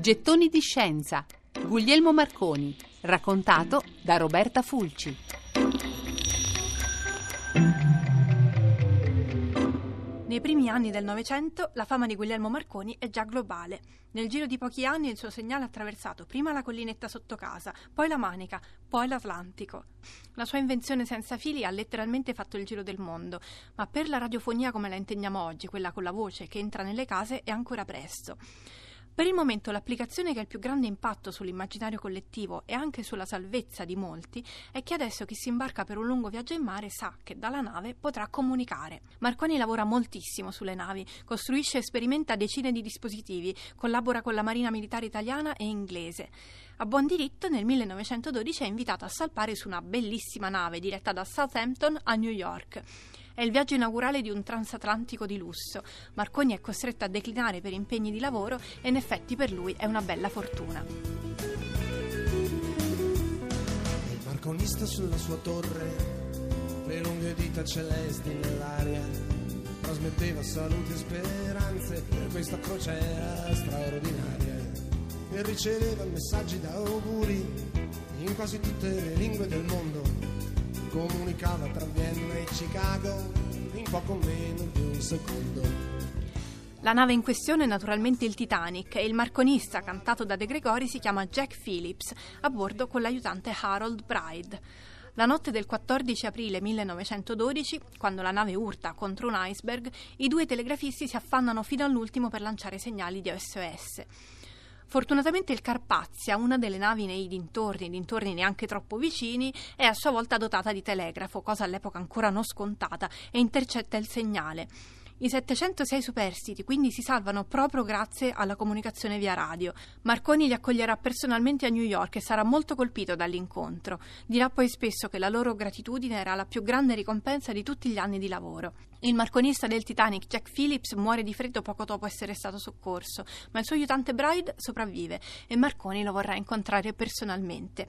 Gettoni di scienza. Guglielmo Marconi. Raccontato da Roberta Fulci. Nei primi anni del Novecento la fama di Guglielmo Marconi è già globale. Nel giro di pochi anni il suo segnale ha attraversato prima la collinetta sotto casa, poi la Manica, poi l'Atlantico. La sua invenzione senza fili ha letteralmente fatto il giro del mondo, ma per la radiofonia come la intendiamo oggi, quella con la voce che entra nelle case, è ancora presto. Per il momento l'applicazione che ha il più grande impatto sull'immaginario collettivo e anche sulla salvezza di molti è che adesso chi si imbarca per un lungo viaggio in mare sa che dalla nave potrà comunicare. Marconi lavora moltissimo sulle navi, costruisce e sperimenta decine di dispositivi, collabora con la Marina Militare Italiana e inglese. A buon diritto nel 1912 è invitato a salpare su una bellissima nave diretta da Southampton a New York. È il viaggio inaugurale di un transatlantico di lusso. Marconi è costretto a declinare per impegni di lavoro e in effetti per lui è una bella fortuna. Il marconista sulla sua torre, le lunghe dita celesti nell'aria, trasmetteva salute e speranze per questa crociera straordinaria e riceveva messaggi da auguri in quasi tutte le lingue del mondo comunicava tra Vienna e Chicago in poco meno di un secondo. La nave in questione è naturalmente il Titanic e il marconista cantato da De Gregori si chiama Jack Phillips, a bordo con l'aiutante Harold Bride. La notte del 14 aprile 1912, quando la nave urta contro un iceberg, i due telegrafisti si affannano fino all'ultimo per lanciare segnali di SOS. Fortunatamente il Carpazia, una delle navi nei dintorni, dintorni neanche troppo vicini, è a sua volta dotata di telegrafo, cosa all'epoca ancora non scontata, e intercetta il segnale. I 706 superstiti quindi si salvano proprio grazie alla comunicazione via radio. Marconi li accoglierà personalmente a New York e sarà molto colpito dall'incontro. Dirà poi spesso che la loro gratitudine era la più grande ricompensa di tutti gli anni di lavoro. Il marconista del Titanic, Jack Phillips, muore di freddo poco dopo essere stato soccorso, ma il suo aiutante Bride sopravvive e Marconi lo vorrà incontrare personalmente.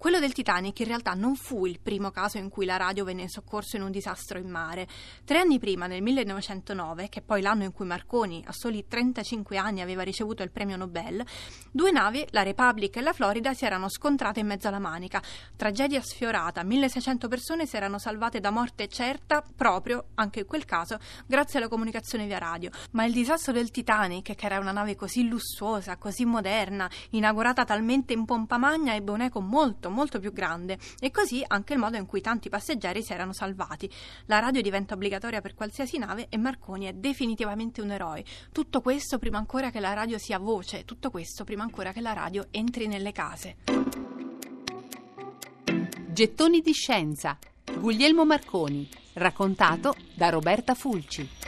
Quello del Titanic in realtà non fu il primo caso in cui la radio venne in soccorso in un disastro in mare. Tre anni prima, nel 1909, che è poi l'anno in cui Marconi, a soli 35 anni, aveva ricevuto il premio Nobel, due navi, la Republic e la Florida, si erano scontrate in mezzo alla Manica. Tragedia sfiorata, 1600 persone si erano salvate da morte certa proprio, anche in quel caso, grazie alla comunicazione via radio. Ma il disastro del Titanic, che era una nave così lussuosa, così moderna, inaugurata talmente in pompa magna, ebbe un eco molto molto più grande e così anche il modo in cui tanti passeggeri si erano salvati. La radio diventa obbligatoria per qualsiasi nave e Marconi è definitivamente un eroe. Tutto questo prima ancora che la radio sia voce, tutto questo prima ancora che la radio entri nelle case. Gettoni di scienza. Guglielmo Marconi, raccontato da Roberta Fulci.